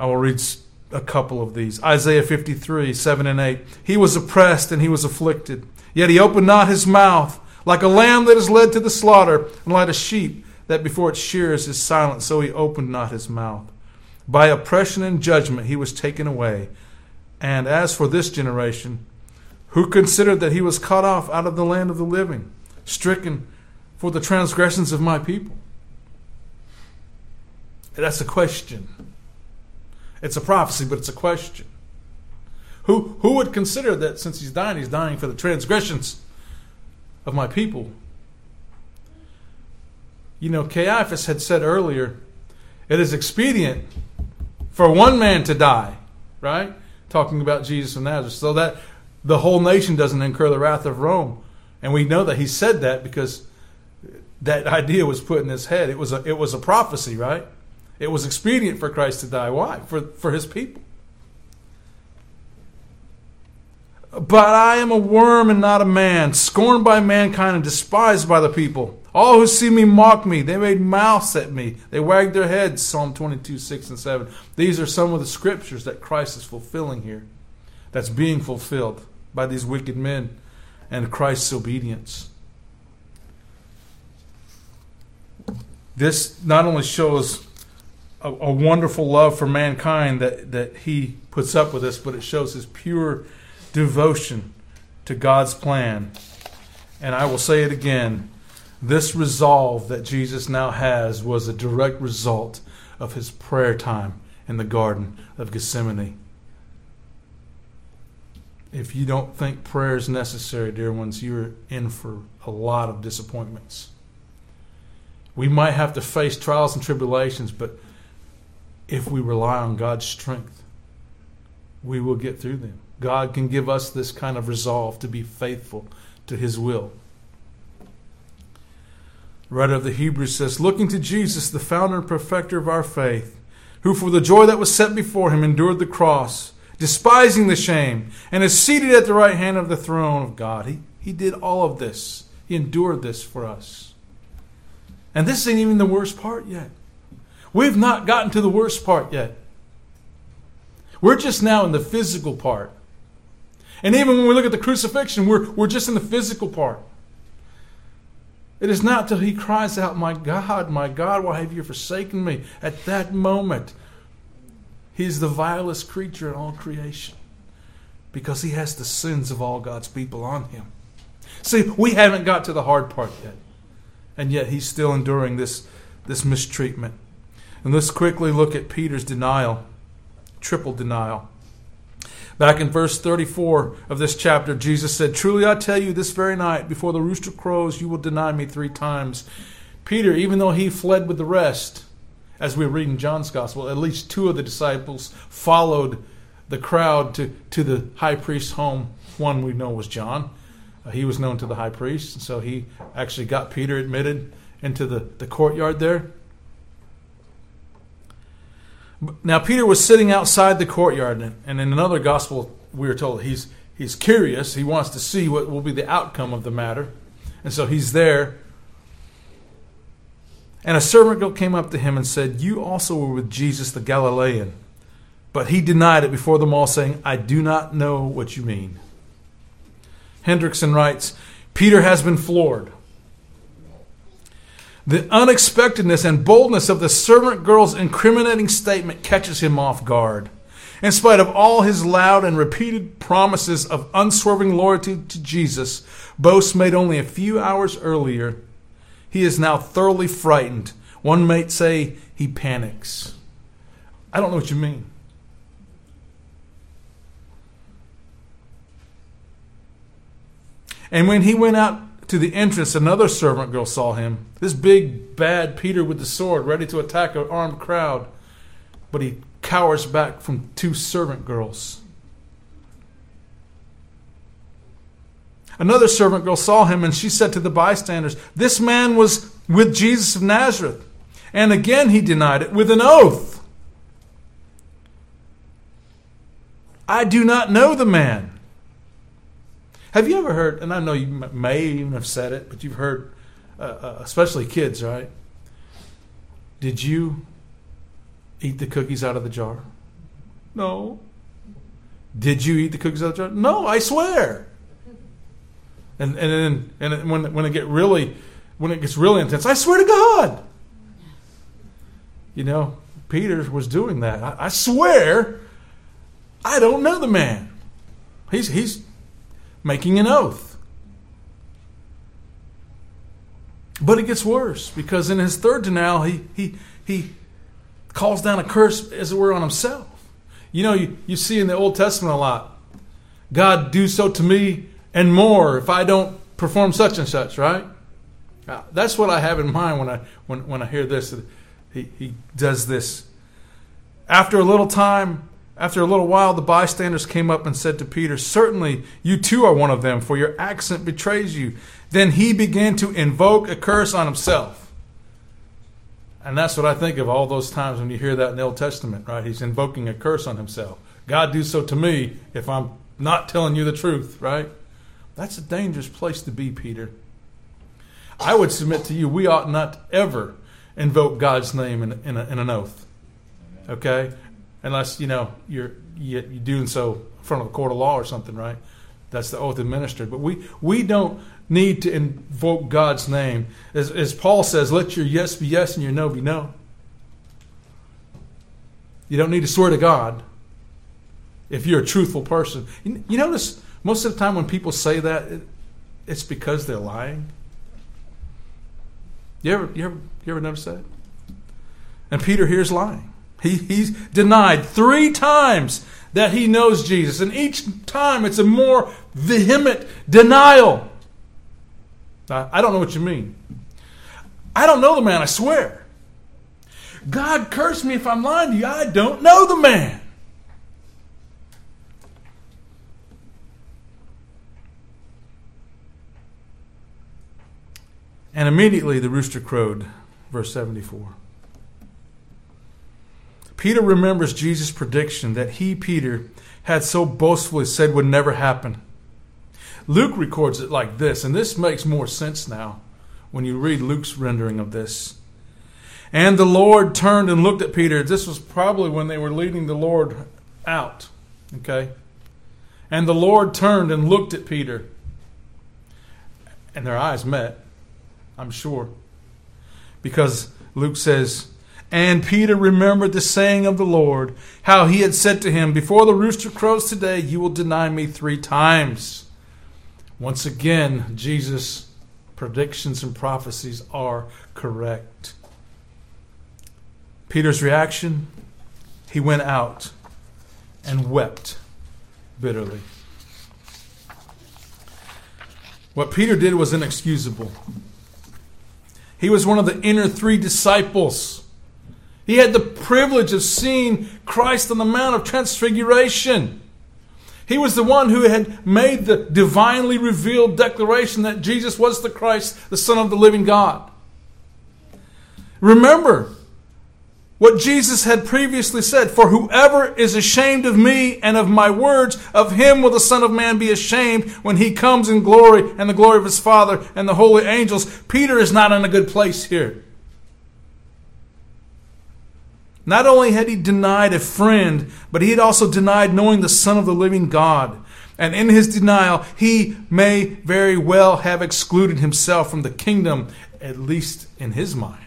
I will read a couple of these. Isaiah 53, 7 and 8. He was oppressed and he was afflicted, yet he opened not his mouth. Like a lamb that is led to the slaughter, and like a sheep that before its shears is silent, so he opened not his mouth. By oppression and judgment he was taken away. And as for this generation, who considered that he was cut off out of the land of the living, stricken for the transgressions of my people? That's a question. It's a prophecy, but it's a question. Who, who would consider that since he's dying, he's dying for the transgressions of my people? You know, Caiaphas had said earlier, it is expedient for one man to die, right? Talking about Jesus of Nazareth, so that the whole nation doesn't incur the wrath of Rome. And we know that he said that because that idea was put in his head. It was a, it was a prophecy, right? It was expedient for Christ to die. Why? For, for his people. But I am a worm and not a man, scorned by mankind and despised by the people. All who see me mock me. They made mouths at me. They wagged their heads. Psalm 22, 6 and 7. These are some of the scriptures that Christ is fulfilling here. That's being fulfilled by these wicked men and Christ's obedience. This not only shows a, a, wonderful love for mankind that, that he puts up with us, but it shows his pure devotion to God's plan. And I will say it again this resolve that Jesus now has was a direct result of his prayer time in the Garden of Gethsemane. If you don't think prayer is necessary, dear ones, you're in for a lot of disappointments. We might have to face trials and tribulations, but if we rely on God's strength, we will get through them. God can give us this kind of resolve to be faithful to His will. Writer of the Hebrews says, Looking to Jesus, the founder and perfecter of our faith, who for the joy that was set before him endured the cross, despising the shame, and is seated at the right hand of the throne of God. He, he did all of this, He endured this for us. And this ain't even the worst part yet. We've not gotten to the worst part yet. We're just now in the physical part. And even when we look at the crucifixion, we're, we're just in the physical part. It is not till he cries out, My God, my God, why have you forsaken me? At that moment, he's the vilest creature in all creation because he has the sins of all God's people on him. See, we haven't got to the hard part yet. And yet he's still enduring this, this mistreatment. And let's quickly look at Peter's denial, triple denial. Back in verse 34 of this chapter, Jesus said, Truly I tell you, this very night, before the rooster crows, you will deny me three times. Peter, even though he fled with the rest, as we read in John's gospel, at least two of the disciples followed the crowd to, to the high priest's home. One we know was John. Uh, he was known to the high priest, and so he actually got Peter admitted into the, the courtyard there. Now, Peter was sitting outside the courtyard, and in another gospel, we are told he's, he's curious. He wants to see what will be the outcome of the matter. And so he's there. And a servant girl came up to him and said, You also were with Jesus the Galilean. But he denied it before them all, saying, I do not know what you mean. Hendriksen writes, Peter has been floored. The unexpectedness and boldness of the servant girl's incriminating statement catches him off guard. In spite of all his loud and repeated promises of unswerving loyalty to Jesus, boasts made only a few hours earlier, he is now thoroughly frightened. One might say he panics. I don't know what you mean. And when he went out to the entrance, another servant girl saw him. This big, bad Peter with the sword, ready to attack an armed crowd. But he cowers back from two servant girls. Another servant girl saw him, and she said to the bystanders, This man was with Jesus of Nazareth. And again he denied it with an oath. I do not know the man. Have you ever heard, and I know you may even have said it, but you've heard, uh, uh, especially kids, right? Did you eat the cookies out of the jar? No. Did you eat the cookies out of the jar? No, I swear. And and then and when when it get really when it gets really intense, I swear to God. You know, Peter was doing that. I, I swear, I don't know the man. He's he's making an oath. But it gets worse because in his third denial, he, he, he calls down a curse, as it were, on himself. You know, you, you see in the Old Testament a lot God, do so to me and more if I don't perform such and such, right? Now, that's what I have in mind when I, when, when I hear this. He, he does this. After a little time, after a little while, the bystanders came up and said to Peter, Certainly you too are one of them, for your accent betrays you. Then he began to invoke a curse on himself. And that's what I think of all those times when you hear that in the Old Testament, right? He's invoking a curse on himself. God, do so to me if I'm not telling you the truth, right? That's a dangerous place to be, Peter. I would submit to you, we ought not ever invoke God's name in, in, a, in an oath. Okay? Unless you know you're you're doing so in front of a court of law or something, right? That's the oath administered. But we we don't need to invoke God's name, as, as Paul says. Let your yes be yes and your no be no. You don't need to swear to God if you're a truthful person. You, you notice most of the time when people say that, it, it's because they're lying. You ever, you ever, you ever notice that? And Peter here's lying. He, he's denied three times that he knows Jesus. And each time it's a more vehement denial. I don't know what you mean. I don't know the man, I swear. God curse me if I'm lying to you. I don't know the man. And immediately the rooster crowed, verse 74. Peter remembers Jesus' prediction that he, Peter, had so boastfully said would never happen. Luke records it like this, and this makes more sense now when you read Luke's rendering of this. And the Lord turned and looked at Peter. This was probably when they were leading the Lord out. Okay? And the Lord turned and looked at Peter. And their eyes met, I'm sure. Because Luke says, and Peter remembered the saying of the Lord, how he had said to him, Before the rooster crows today, you will deny me three times. Once again, Jesus' predictions and prophecies are correct. Peter's reaction he went out and wept bitterly. What Peter did was inexcusable. He was one of the inner three disciples he had the privilege of seeing Christ on the Mount of Transfiguration. He was the one who had made the divinely revealed declaration that Jesus was the Christ, the Son of the living God. Remember, what Jesus had previously said For whoever is ashamed of me and of my words, of him will the Son of Man be ashamed when he comes in glory and the glory of his Father and the holy angels. Peter is not in a good place here. Not only had he denied a friend, but he had also denied knowing the Son of the living God. And in his denial, he may very well have excluded himself from the kingdom, at least in his mind.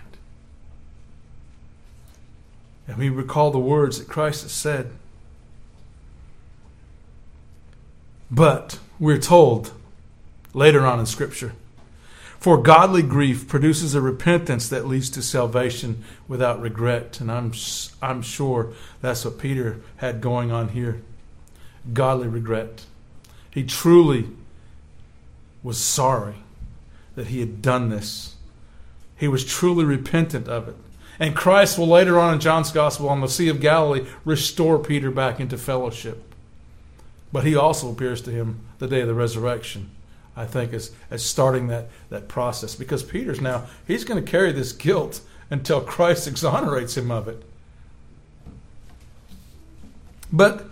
And we recall the words that Christ has said. But we're told later on in Scripture for godly grief produces a repentance that leads to salvation without regret. And I'm, I'm sure that's what Peter had going on here godly regret. He truly was sorry that he had done this, he was truly repentant of it. And Christ will later on in John's Gospel on the Sea of Galilee restore Peter back into fellowship. But he also appears to him the day of the resurrection. I think as, as starting that, that process. Because Peter's now, he's going to carry this guilt until Christ exonerates him of it. But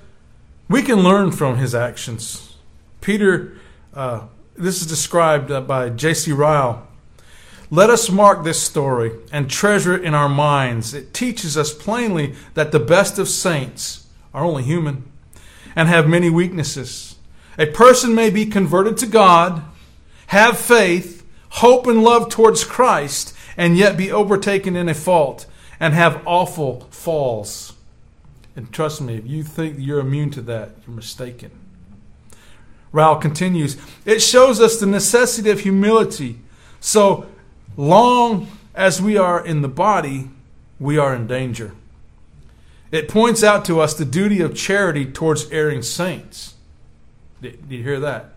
we can learn from his actions. Peter, uh, this is described uh, by J.C. Ryle let us mark this story and treasure it in our minds. It teaches us plainly that the best of saints are only human and have many weaknesses. A person may be converted to God, have faith, hope, and love towards Christ, and yet be overtaken in a fault and have awful falls. And trust me, if you think you're immune to that, you're mistaken. Ryle continues It shows us the necessity of humility. So, long as we are in the body, we are in danger. It points out to us the duty of charity towards erring saints. Did, you hear that?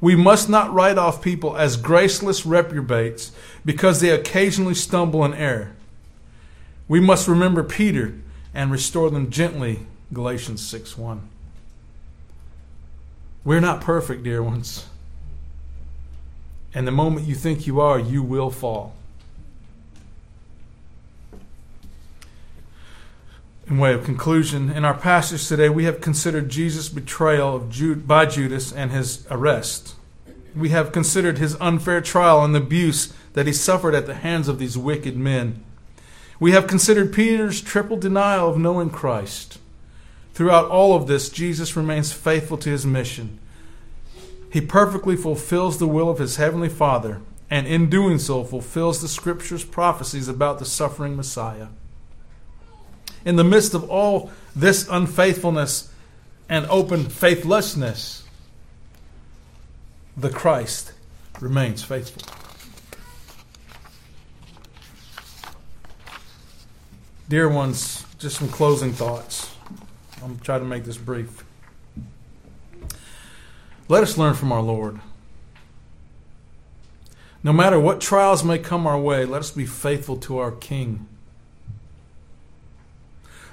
We must not write off people as graceless reprobates because they occasionally stumble and err. We must remember Peter and restore them gently, Galatians 6 1. We're not perfect, dear ones. And the moment you think you are, you will fall. In way of conclusion, in our passage today, we have considered Jesus' betrayal of Jude, by Judas and his arrest. We have considered his unfair trial and the abuse that he suffered at the hands of these wicked men. We have considered Peter's triple denial of knowing Christ. Throughout all of this, Jesus remains faithful to his mission he perfectly fulfills the will of his heavenly Father, and in doing so, fulfills the Scripture's prophecies about the suffering Messiah. In the midst of all this unfaithfulness and open faithlessness, the Christ remains faithful. Dear ones, just some closing thoughts. I'm trying to make this brief. Let us learn from our Lord. No matter what trials may come our way, let us be faithful to our King.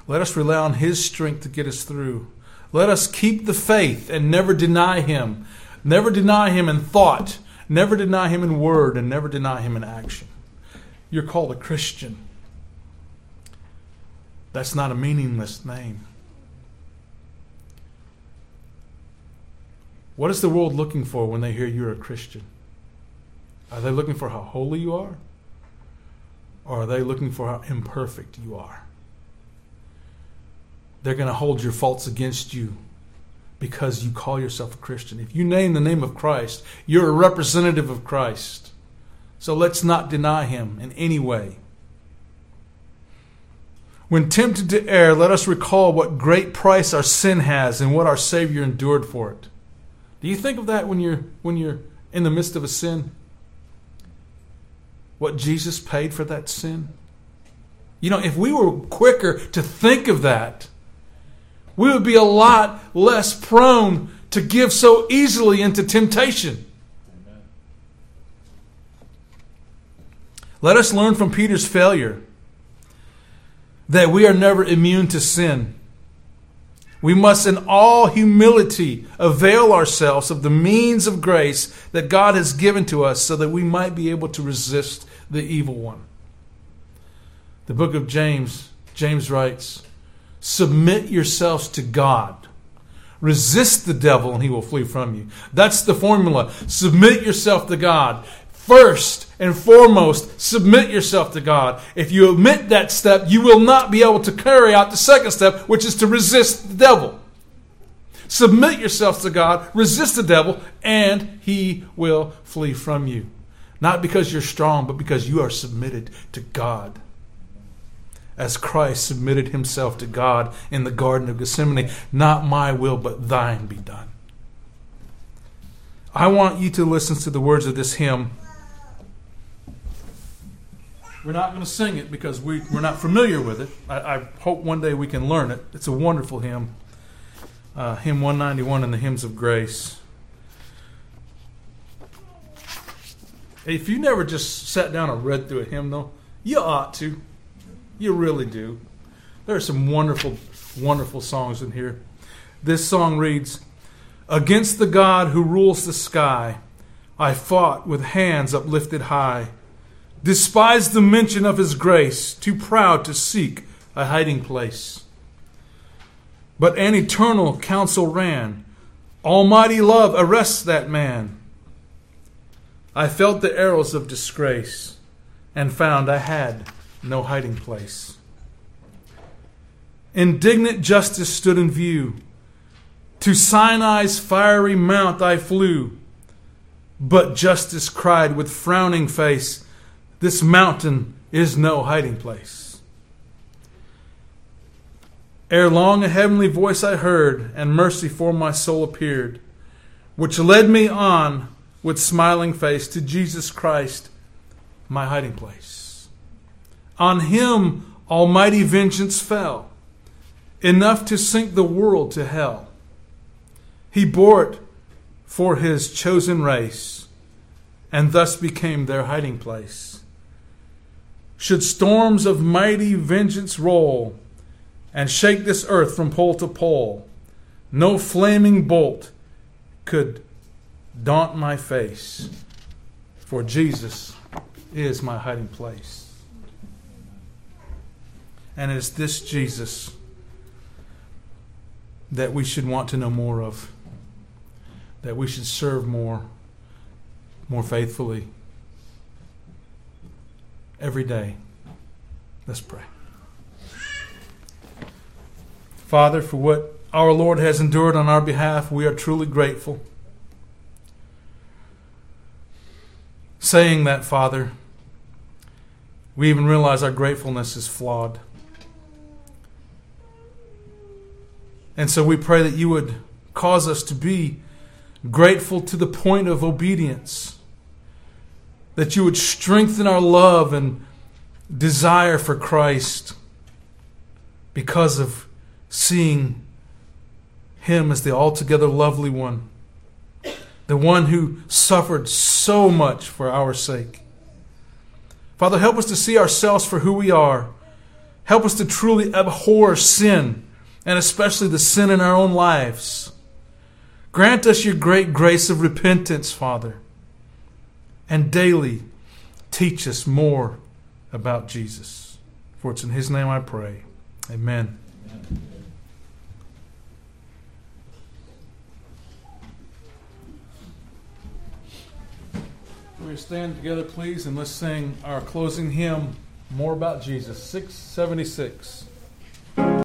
Let us rely on His strength to get us through. Let us keep the faith and never deny Him. Never deny Him in thought, never deny Him in word, and never deny Him in action. You're called a Christian. That's not a meaningless name. What is the world looking for when they hear you're a Christian? Are they looking for how holy you are? Or are they looking for how imperfect you are? They're going to hold your faults against you because you call yourself a Christian. If you name the name of Christ, you're a representative of Christ. So let's not deny him in any way. When tempted to err, let us recall what great price our sin has and what our Savior endured for it. Do you think of that when you're when you're in the midst of a sin? What Jesus paid for that sin? You know, if we were quicker to think of that, we would be a lot less prone to give so easily into temptation. Let us learn from Peter's failure that we are never immune to sin. We must, in all humility, avail ourselves of the means of grace that God has given to us so that we might be able to resist the evil one. The book of James, James writes, Submit yourselves to God. Resist the devil and he will flee from you. That's the formula. Submit yourself to God. First and foremost, submit yourself to God. If you omit that step, you will not be able to carry out the second step, which is to resist the devil. Submit yourselves to God, resist the devil, and he will flee from you. Not because you're strong, but because you are submitted to God as Christ submitted himself to God in the Garden of Gethsemane Not my will, but thine be done. I want you to listen to the words of this hymn. We're not going to sing it because we, we're not familiar with it. I, I hope one day we can learn it. It's a wonderful hymn. Uh, hymn 191 in the Hymns of Grace. If you never just sat down and read through a hymn, though, you ought to. You really do. There are some wonderful, wonderful songs in here. This song reads Against the God who rules the sky, I fought with hands uplifted high. Despised the mention of his grace, too proud to seek a hiding place. But an eternal counsel ran Almighty love arrests that man. I felt the arrows of disgrace and found I had no hiding place. Indignant justice stood in view. To Sinai's fiery mount I flew. But justice cried with frowning face, This mountain is no hiding place. Ere long a heavenly voice I heard, and mercy for my soul appeared, which led me on with smiling face to Jesus Christ, my hiding place. On him almighty vengeance fell, enough to sink the world to hell. He bore it for his chosen race, and thus became their hiding place. Should storms of mighty vengeance roll and shake this earth from pole to pole, no flaming bolt could daunt my face, for Jesus is my hiding place. And it's this Jesus that we should want to know more of, that we should serve more, more faithfully every day. Let's pray. Father, for what our Lord has endured on our behalf, we are truly grateful. Saying that, Father, we even realize our gratefulness is flawed. And so we pray that you would cause us to be grateful to the point of obedience, that you would strengthen our love and desire for Christ because of seeing Him as the altogether lovely one, the one who suffered so much for our sake. Father, help us to see ourselves for who we are. Help us to truly abhor sin and especially the sin in our own lives. Grant us your great grace of repentance, Father, and daily teach us more about Jesus. For it's in His name I pray. Amen. We stand together, please, and let's sing our closing hymn, More About Jesus, 676.